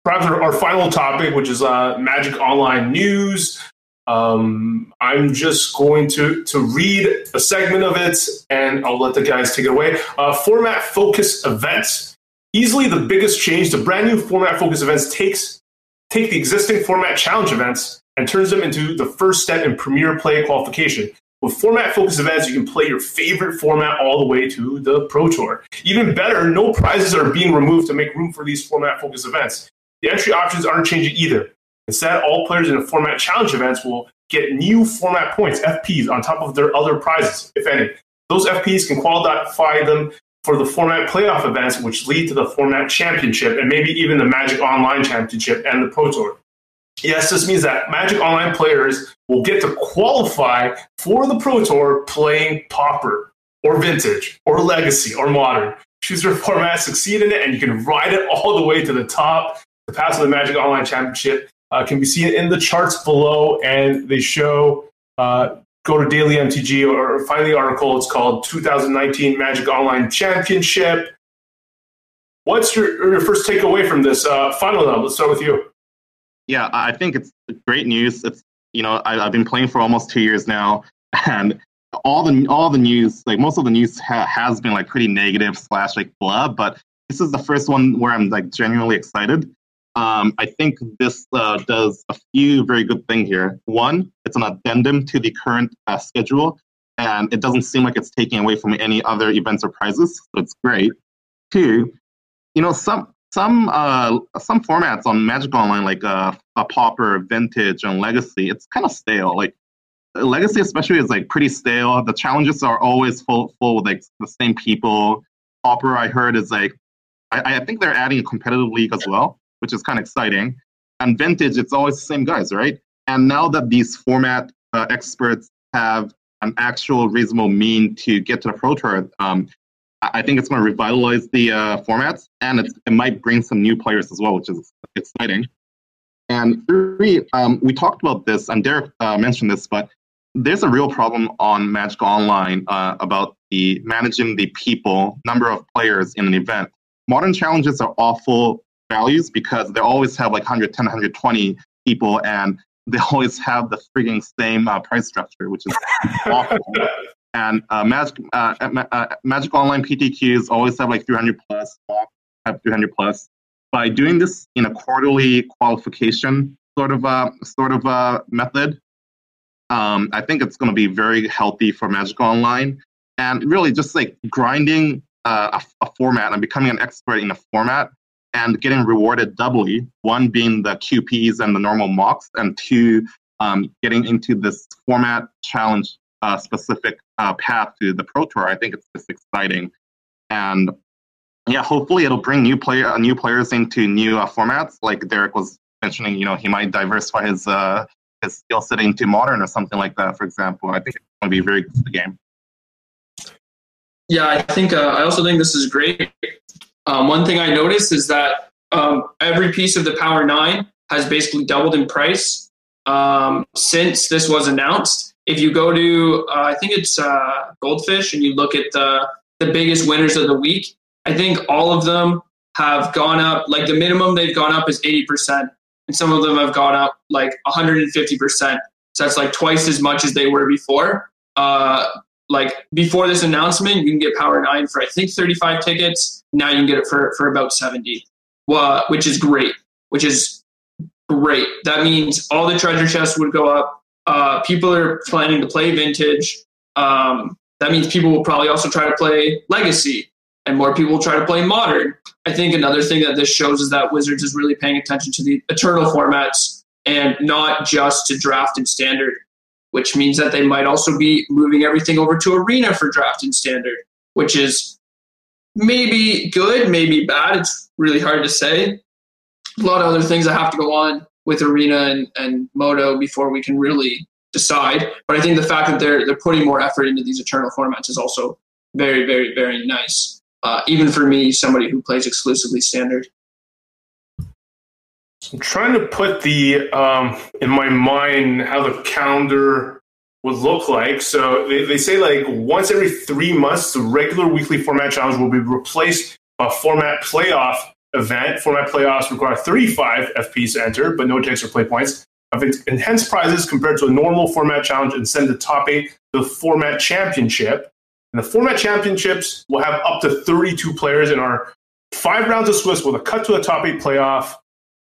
perhaps our, our, final topic, which is uh, Magic Online news. Um, I'm just going to, to read a segment of it and I'll let the guys take it away. Uh, format focus events. Easily the biggest change, the brand new format focus events takes take the existing format challenge events and turns them into the first step in Premier Play qualification. With format focused events, you can play your favorite format all the way to the Pro Tour. Even better, no prizes are being removed to make room for these format focused events. The entry options aren't changing either. Instead, all players in the format challenge events will get new format points, FPs, on top of their other prizes, if any. Those FPs can qualify them for the format playoff events, which lead to the format championship and maybe even the Magic Online championship and the Pro Tour. Yes, this means that Magic Online players will get to qualify for the Pro Tour playing Pauper or Vintage or Legacy or Modern. Choose your format, succeed in it, and you can ride it all the way to the top. The path to the Magic Online Championship uh, can be seen in the charts below, and they show. Uh, go to Daily MTG or find the article. It's called 2019 Magic Online Championship. What's your, your first takeaway from this? Uh, final though, let's start with you. Yeah, I think it's great news. It's you know I, have been playing for almost two years now, and all the all the news, like most of the news, ha- has been like pretty negative slash like blah. But this is the first one where I'm like genuinely excited. Um, I think this uh, does a few very good things here. One, it's an addendum to the current uh, schedule, and it doesn't seem like it's taking away from any other events or prizes, so it's great. Two, you know, some some uh, some formats on Magic Online, like uh, a Pauper, Vintage, and Legacy, it's kind of stale. Like Legacy, especially, is like pretty stale. The challenges are always full full with like the same people. Pauper, I heard, is like I, I think they're adding a competitive league as well, which is kind of exciting. And Vintage, it's always the same guys, right? And now that these format uh, experts have an actual reasonable mean to get to the Pro Tour, um, I think it's going to revitalize the uh, formats, and it might bring some new players as well, which is exciting. And three, um, we talked about this, and Derek uh, mentioned this, but there's a real problem on Magic Online uh, about the managing the people, number of players in an event. Modern challenges are awful values because they always have like 110, 120 people, and they always have the freaking same uh, price structure, which is awful. And uh, Magic uh, uh, Magic Online PTQs always have like 300 plus, have 300 plus. By doing this in a quarterly qualification sort of uh, sort of uh, method, um, I think it's going to be very healthy for Magic Online. And really, just like grinding uh, a, a format and becoming an expert in a format and getting rewarded doubly. One being the QPs and the normal MOCS, and two, um, getting into this format challenge uh, specific uh, path to the Pro Tour. I think it's just exciting, and yeah, hopefully it'll bring new player uh, new players into new uh, formats. Like Derek was mentioning, you know, he might diversify his uh, his skill set into modern or something like that. For example, I think it's going to be very good for the game. Yeah, I think uh, I also think this is great. Um, one thing I noticed is that um, every piece of the Power Nine has basically doubled in price um, since this was announced if you go to uh, I think it's uh, Goldfish and you look at the the biggest winners of the week, I think all of them have gone up. Like the minimum they've gone up is eighty percent, and some of them have gone up like one hundred and fifty percent. So that's like twice as much as they were before. Uh, like before this announcement, you can get Power Nine for I think thirty five tickets. Now you can get it for for about seventy, which is great. Which is great. That means all the treasure chests would go up uh, people are planning to play vintage. Um, that means people will probably also try to play legacy, and more people will try to play modern. I think another thing that this shows is that Wizards is really paying attention to the eternal formats and not just to draft and standard, which means that they might also be moving everything over to arena for draft and standard, which is maybe good, maybe bad. It's really hard to say. A lot of other things that have to go on with Arena and, and Moto before we can really decide. But I think the fact that they're they're putting more effort into these eternal formats is also very, very, very nice. Uh, even for me, somebody who plays exclusively standard. I'm trying to put the um, in my mind how the calendar would look like. So they, they say like once every three months, the regular weekly format challenge will be replaced by a format playoff event. Format playoffs require 35 FPs to enter, but no takes or play points. Have enhanced prizes compared to a normal format challenge and send the top eight to the format championship. And the format championships will have up to 32 players in our five rounds of Swiss with a cut to the top eight playoff.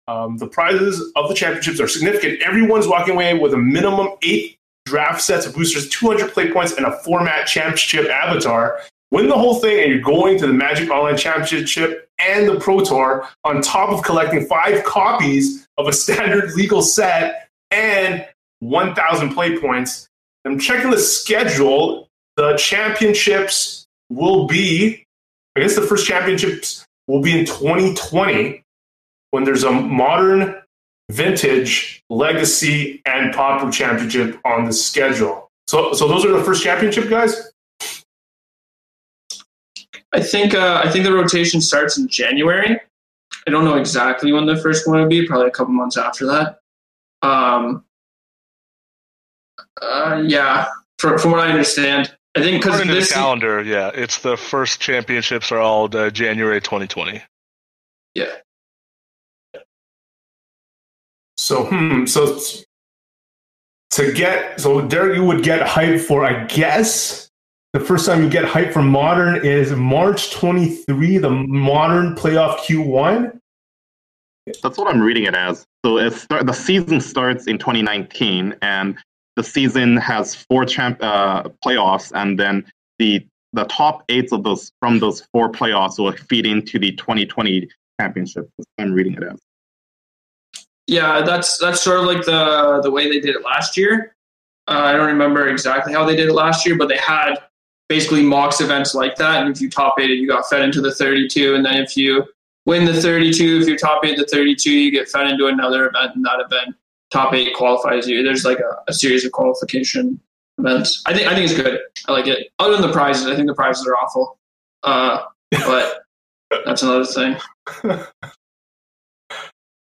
Um, the prizes of the championships are significant. Everyone's walking away with a minimum eight draft sets of boosters, 200 play points, and a format championship avatar. Win the whole thing, and you're going to the Magic Online Championship and the Pro Tour on top of collecting five copies of a standard legal set and 1,000 play points. I'm checking the schedule. The championships will be, I guess the first championships will be in 2020 when there's a modern, vintage, legacy, and pauper championship on the schedule. So, so those are the first championship guys. I think uh, I think the rotation starts in January. I don't know exactly when the first one will be. Probably a couple months after that. Um, uh, yeah, from, from what I understand, I think because this the calendar, yeah, it's the first championships are all uh, January 2020. Yeah. So, hmm, so to get so there you would get hype for, I guess, the first time you get hype for modern is March 23, the modern playoff Q1. That's what I'm reading it as. So it start, the season starts in 2019, and the season has four champ uh, playoffs, and then the the top eight of those from those four playoffs will feed into the 2020 championship. I'm reading it as. Yeah, that's that's sort of like the the way they did it last year. Uh, I don't remember exactly how they did it last year, but they had basically MOCS events like that. And if you top eight you got fed into the 32. And then if you win the 32, if you're top eight the 32, you get fed into another event, and that event top eight qualifies you. There's like a, a series of qualification events. I think I think it's good. I like it. Other than the prizes, I think the prizes are awful. Uh, but that's another thing.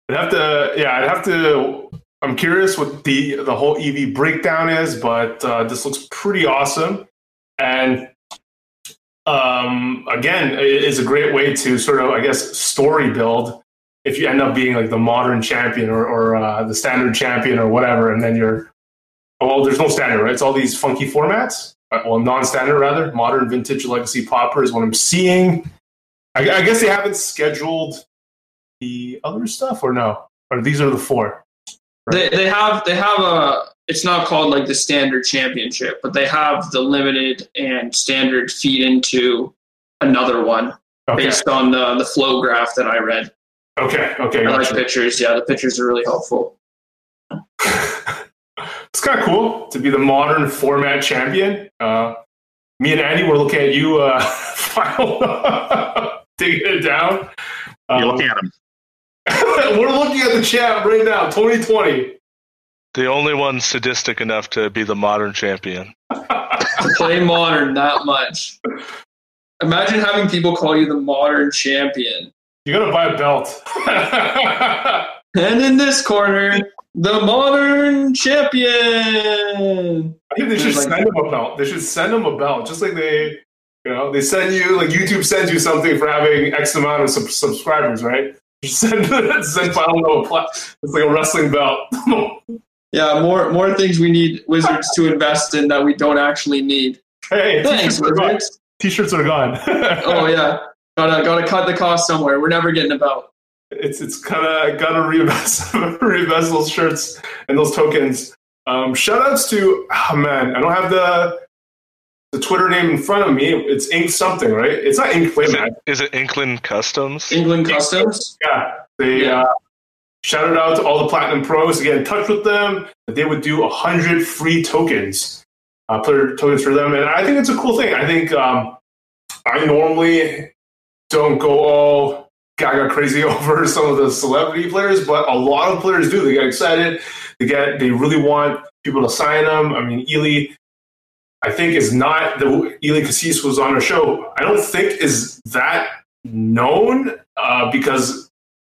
I'd have to, yeah, I'd have to. I'm curious what the the whole EV breakdown is, but uh, this looks pretty awesome. And um, again, it is a great way to sort of, I guess, story build if you end up being like the modern champion or, or uh, the standard champion or whatever, and then you're, well, there's no standard, right? It's all these funky formats. Uh, well, non-standard rather. Modern, vintage, legacy, pauper is what I'm seeing. I, I guess they haven't scheduled the other stuff, or no? Or these are the four. Right? They they have they have a it's not called like the standard championship, but they have the limited and standard feed into another one okay. based on the the flow graph that I read. Okay, okay. I like pictures. Yeah, the pictures are really helpful. it's kind of cool to be the modern format champion. Uh, me and Andy were looking at you, uh, digging it down. You're um, looking at him. We're looking at the chat right now, 2020. The only one sadistic enough to be the modern champion. to play modern that much. Imagine having people call you the modern champion. You gotta buy a belt. and in this corner, the modern champion. I think they should like, send him a belt. They should send him a belt, just like they, you know, they send you like YouTube sends you something for having X amount of sub- subscribers, right? Send send Final It's like a wrestling belt. Yeah, more more things we need Wizards to invest in that we don't actually need. Hey, thanks, t-shirts Wizards. Are t-shirts are gone. oh yeah, gotta gotta cut the cost somewhere. We're never getting a belt. It's it's kind of gotta reinvest reinvest those shirts and those tokens. Um, shout outs to oh man, I don't have the the Twitter name in front of me. It's Ink something, right? It's not Ink Playmat. Is it Inkland Customs? Inkland Customs. Yeah, they yeah. Uh, Shouted out to all the Platinum Pros to get in touch with them. That they would do 100 free tokens, uh, player tokens for them. And I think it's a cool thing. I think um, I normally don't go all gaga crazy over some of the celebrity players, but a lot of players do. They get excited. They get they really want people to sign them. I mean, Eli, I think is not the Eli Kassis was on our show. I don't think is that known uh, because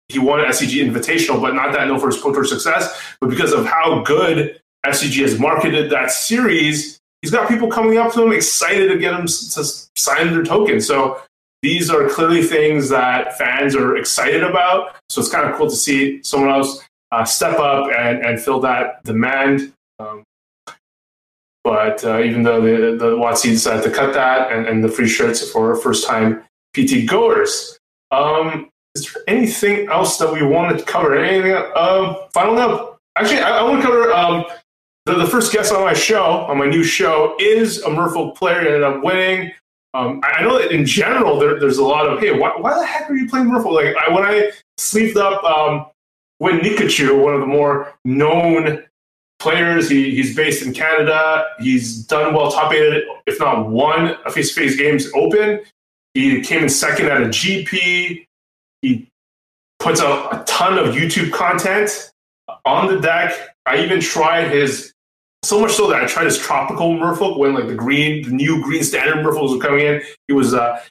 he won SCG Invitational, but not that known for his Pro Tour success, but because of how good SCG has marketed that series, he's got people coming up to him excited to get him to sign their token. So these are clearly things that fans are excited about. So it's kind of cool to see someone else uh, step up and, and fill that demand. Um, but uh, even though the, the WotC decided to cut that and, and the free shirts for first time PT goers. Um, is there anything else that we wanted to cover? Anything? Um, final note. Actually, I, I want to cover um, the, the, first guest on my show, on my new show, is a Merfolk player and ended up winning. Um, I know that in general there, there's a lot of hey, why, why, the heck are you playing Merfolk? Like I, when I sleeved up um, when Nikachu, one of the more known players, he, he's based in Canada. He's done well, top eight, if not one, face-to-face games open. He came in second at a GP. He puts out a ton of YouTube content on the deck. I even tried his so much so that I tried his tropical merfolk when like the green, the new green standard merfolks were coming in. He was uh,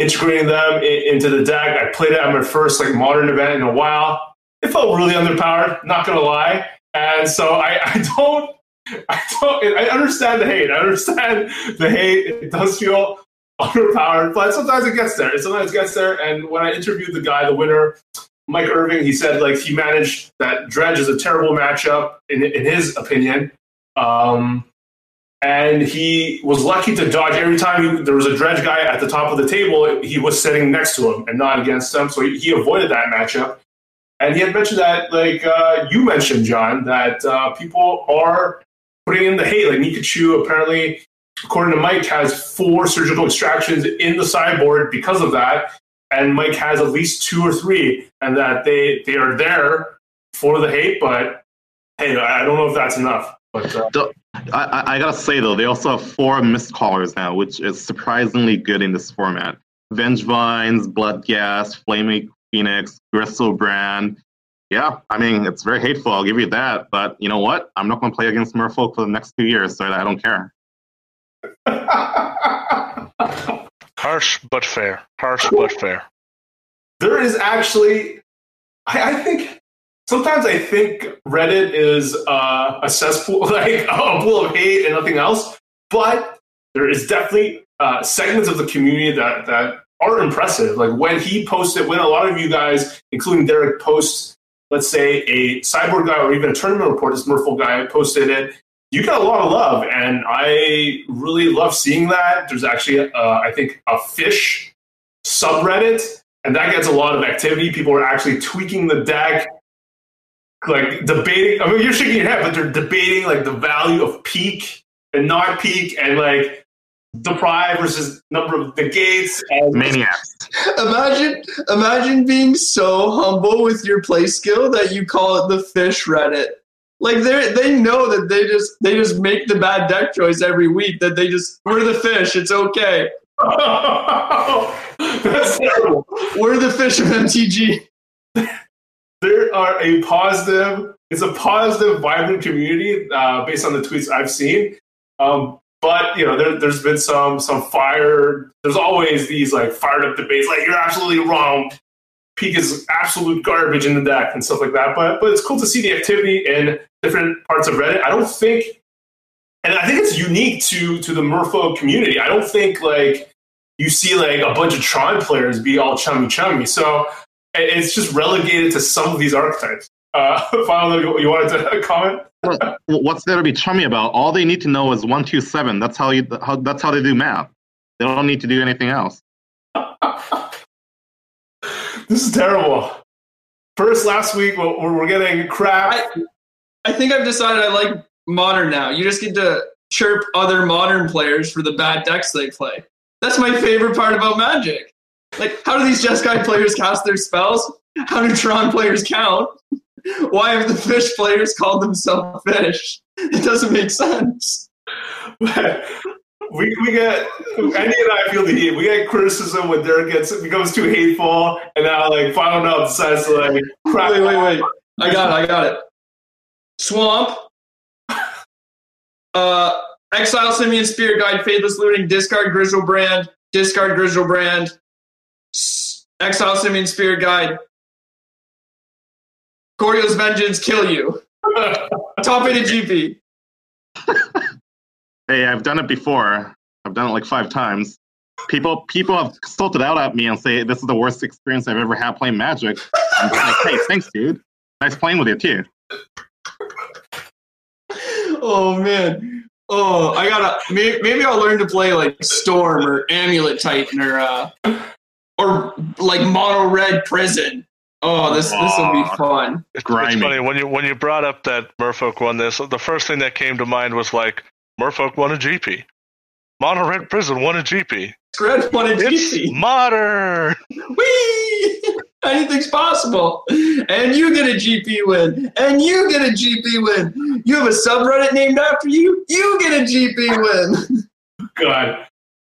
integrating them in, into the deck. I played it at my first like modern event in a while. It felt really underpowered, not gonna lie. And so I, I don't, I don't, I understand the hate. I understand the hate. It does feel underpowered, but sometimes it gets there. It sometimes gets there. And when I interviewed the guy, the winner, Mike Irving, he said like he managed that Dredge is a terrible matchup in, in his opinion. Um, and he was lucky to dodge every time he, there was a dredge guy at the top of the table. He was sitting next to him and not against him, so he, he avoided that matchup. And he had mentioned that, like uh, you mentioned, John, that uh, people are putting in the hate. Like Nikachu, apparently, according to Mike, has four surgical extractions in the sideboard because of that, and Mike has at least two or three, and that they they are there for the hate. But hey, I don't know if that's enough. But uh, I, I, gotta say though, they also have four Mistcallers now, which is surprisingly good in this format. Vengevines, Gas, Flaming Phoenix, Griselbrand. Yeah, I mean it's very hateful. I'll give you that. But you know what? I'm not gonna play against Merfolk for the next two years, so I don't care. Harsh but fair. Harsh but fair. There is actually, I, I think sometimes I think Reddit is uh, a cesspool, like a pool of hate and nothing else. But there is definitely uh, segments of the community that that are impressive. Like when he posted, when a lot of you guys, including Derek, posts, let's say a cyborg guy or even a tournament report, this Merfolk guy posted it. You got a lot of love, and I really love seeing that. There's actually, uh, I think, a fish subreddit, and that gets a lot of activity. People are actually tweaking the deck, like debating. I mean, you're shaking your head, but they're debating like the value of peak and not peak, and like deprive versus number of negates and maniacs. Imagine, imagine being so humble with your play skill that you call it the fish Reddit. Like they they know that they just they just make the bad deck choice every week. That they just we're the fish. It's okay. That's terrible. We're the fish of MTG there are a positive, it's a positive, vibrant community uh, based on the tweets I've seen. Um, but you know, there, has been some some fire. There's always these like fired up debates, like you're absolutely wrong. Peak is absolute garbage in the deck and stuff like that. But but it's cool to see the activity in different parts of Reddit. I don't think, and I think it's unique to to the Merfolk community. I don't think like you see like a bunch of Tron players be all chummy chummy. So it's just relegated to some of these archetypes. Uh, finally, you wanted to comment? What's there to be chummy about? All they need to know is one two seven. That's how you. How, that's how they do math. They don't need to do anything else. this is terrible. First, last week we're, we're getting crap. I, I think I've decided I like modern now. You just get to chirp other modern players for the bad decks they play. That's my favorite part about Magic. Like, how do these Jeskai players cast their spells? How do Tron players count? Why have the fish players called themselves fish? It doesn't make sense. we, we get Andy and I feel the heat. We get criticism when Derek gets becomes too hateful, and now like Final Note decides to like crap. Wait, wait, wait! I got it. I got it. Swamp. Uh, Exile Simian Spirit Guide, Faithless Looting, discard Griselbrand, discard Griselbrand, Exile Simian Spirit Guide. Goryo's Vengeance, kill you. Top eight GP. hey, I've done it before. I've done it like five times. people people have salted out at me and say this is the worst experience I've ever had playing Magic. I'm like, hey, thanks, dude. Nice playing with you too. oh man. Oh, I gotta maybe, maybe I'll learn to play like Storm or Amulet Titan or uh or like Mono Red Prison. Oh, oh, this this will be fun. It's, Grimy. it's funny when you when you brought up that Merfolk won this. The first thing that came to mind was like Merfolk won a GP. Mono Red Prison won a GP. Skred won a It's GP. modern. Whee! Anything's possible. And you get a GP win. And you get a GP win. You have a subreddit named after you. You get a GP win. God,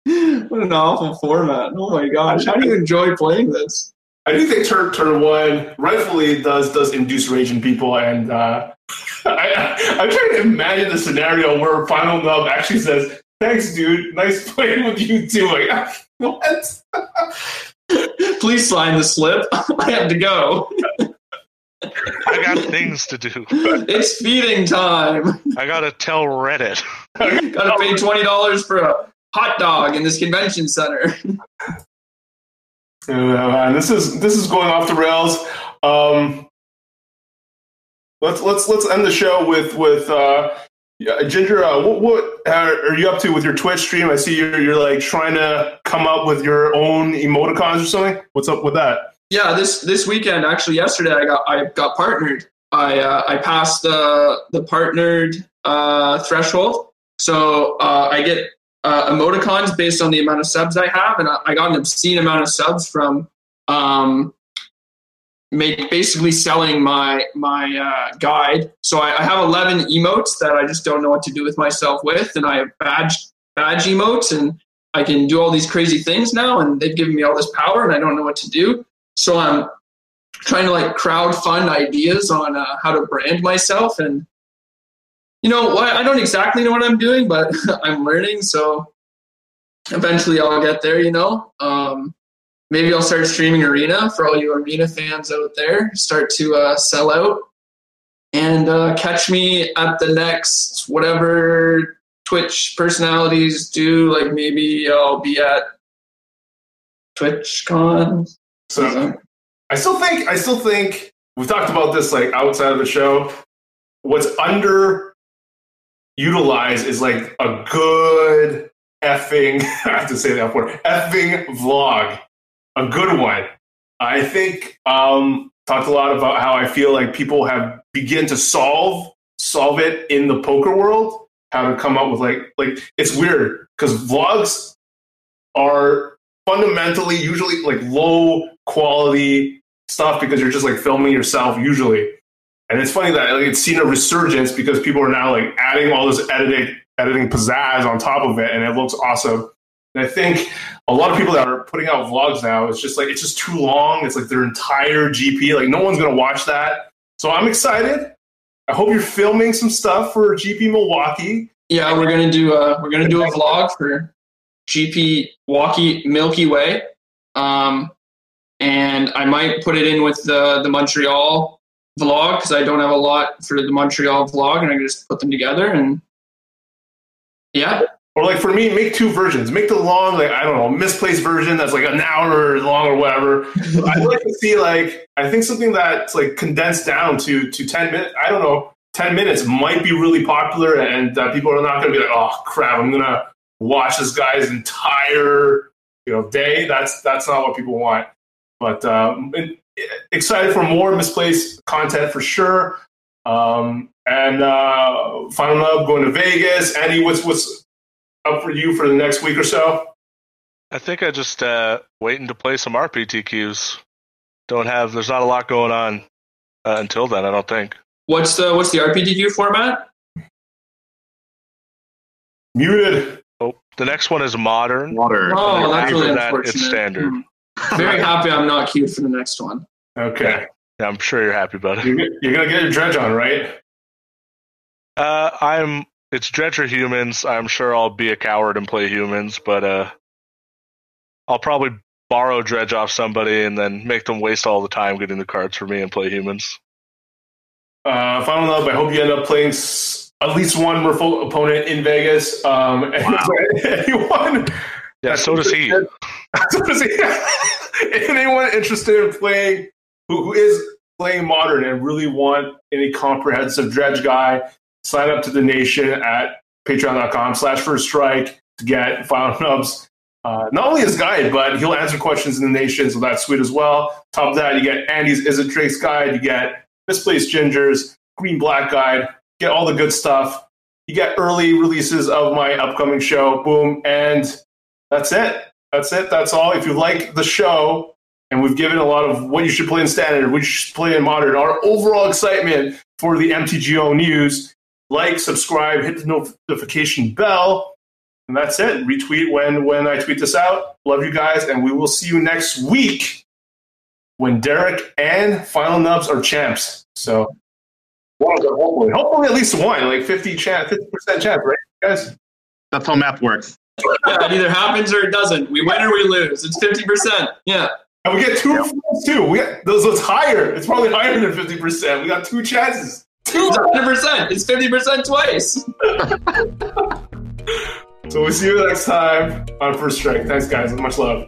what an awful format. Oh my gosh. How do you enjoy playing this? I do think turn turn one rightfully does does induce rage in people, and uh, I, I'm trying to imagine the scenario where Final Nub actually says, "Thanks, dude. Nice playing with you too." Like, what? Please sign the slip. I have to go. I got things to do. It's feeding time. I gotta tell Reddit. Gotta pay twenty dollars for a hot dog in this convention center. Uh, man, this is this is going off the rails. Um, let's let's let's end the show with with uh, Ginger. Uh, what what are you up to with your Twitch stream? I see you're you're like trying to come up with your own emoticons or something. What's up with that? Yeah, this this weekend, actually, yesterday, I got I got partnered. I uh, I passed the the partnered uh, threshold, so uh, I get uh, emoticons based on the amount of subs I have, and I, I got an obscene amount of subs from um, make basically selling my my uh, guide. So I, I have eleven emotes that I just don't know what to do with myself with, and I have badge badge emotes, and I can do all these crazy things now, and they've given me all this power, and I don't know what to do. So I'm trying to like crowd fund ideas on uh, how to brand myself, and you know, I don't exactly know what I'm doing, but I'm learning. So eventually, I'll get there. You know, um, maybe I'll start streaming Arena for all you Arena fans out there. Start to uh, sell out and uh, catch me at the next whatever Twitch personalities do. Like maybe I'll be at TwitchCon. So I still think I still think we talked about this like outside of the show. What's under utilized is like a good effing I have to say that word effing vlog. A good one. I think um talked a lot about how I feel like people have begin to solve solve it in the poker world. How to come up with like like it's weird because vlogs are fundamentally usually like low quality stuff because you're just like filming yourself usually. And it's funny that like it's seen a resurgence because people are now like adding all this editing editing pizzazz on top of it and it looks awesome. And I think a lot of people that are putting out vlogs now, it's just like it's just too long. It's like their entire GP. Like no one's gonna watch that. So I'm excited. I hope you're filming some stuff for GP Milwaukee. Yeah, we're gonna do a we're gonna do a vlog for GP Walkie Milky Way, um, and I might put it in with the the Montreal vlog because I don't have a lot for the Montreal vlog, and I can just put them together and yeah, Or like for me, make two versions. Make the long, like I don't know, misplaced version that's like an hour long or whatever. I'd like to see like I think something that's like condensed down to to ten minutes. I don't know, ten minutes might be really popular, and uh, people are not going to be like, oh crap, I'm gonna watch this guy's entire you know day. That's that's not what people want. But um, it- excited for more misplaced content for sure. Um, and uh, final love going to Vegas. Andy, what's what's up for you for the next week or so? I think I just uh, waiting to play some RPTQs. Don't have. There's not a lot going on uh, until then. I don't think. what's the what's the RPTQ format? Muted. Oh, the next one is modern. Modern. Oh, that's really that, it's unfortunate. standard. Hmm. Very happy I'm not queued for the next one. Okay, Yeah, I'm sure you're happy about it. you're, you're gonna get your dredge on, right? Uh, I'm. It's dredge Dredger humans. I'm sure I'll be a coward and play humans, but uh, I'll probably borrow Dredge off somebody and then make them waste all the time getting the cards for me and play humans. Uh, final nub. I hope you end up playing s- at least one merfolk opponent in Vegas. Um, anyone Yeah, so does he. so does he. Anyone interested in playing who, who is playing modern and really want any comprehensive dredge guy, sign up to the nation at patreon.com slash first strike to get final nubs. Uh, not only his guide, but he'll answer questions in the nation, so that's sweet as well. Top of that, you get Andy's Izzet Drake's guide, you get Misplaced Gingers, Green Black guide, get all the good stuff. You get early releases of my upcoming show, boom, and that's it. That's it. That's all. If you like the show, and we've given a lot of what you should play in standard, what you should play in modern, our overall excitement for the MTGO news, like, subscribe, hit the notification bell, and that's it. Retweet when when I tweet this out. Love you guys, and we will see you next week when Derek and Final Nubs are champs. So hopefully, hopefully at least one, like fifty chance, fifty percent chance, right, guys? That's how math works. Yeah, it either happens or it doesn't. We win or we lose. It's fifty percent. Yeah. And we get two yep. too. We got those. It's higher. It's probably higher than fifty percent. We got two chances. Two hundred percent. It's fifty percent twice. so we'll see you next time on First Strike. Thanks, guys. Much love.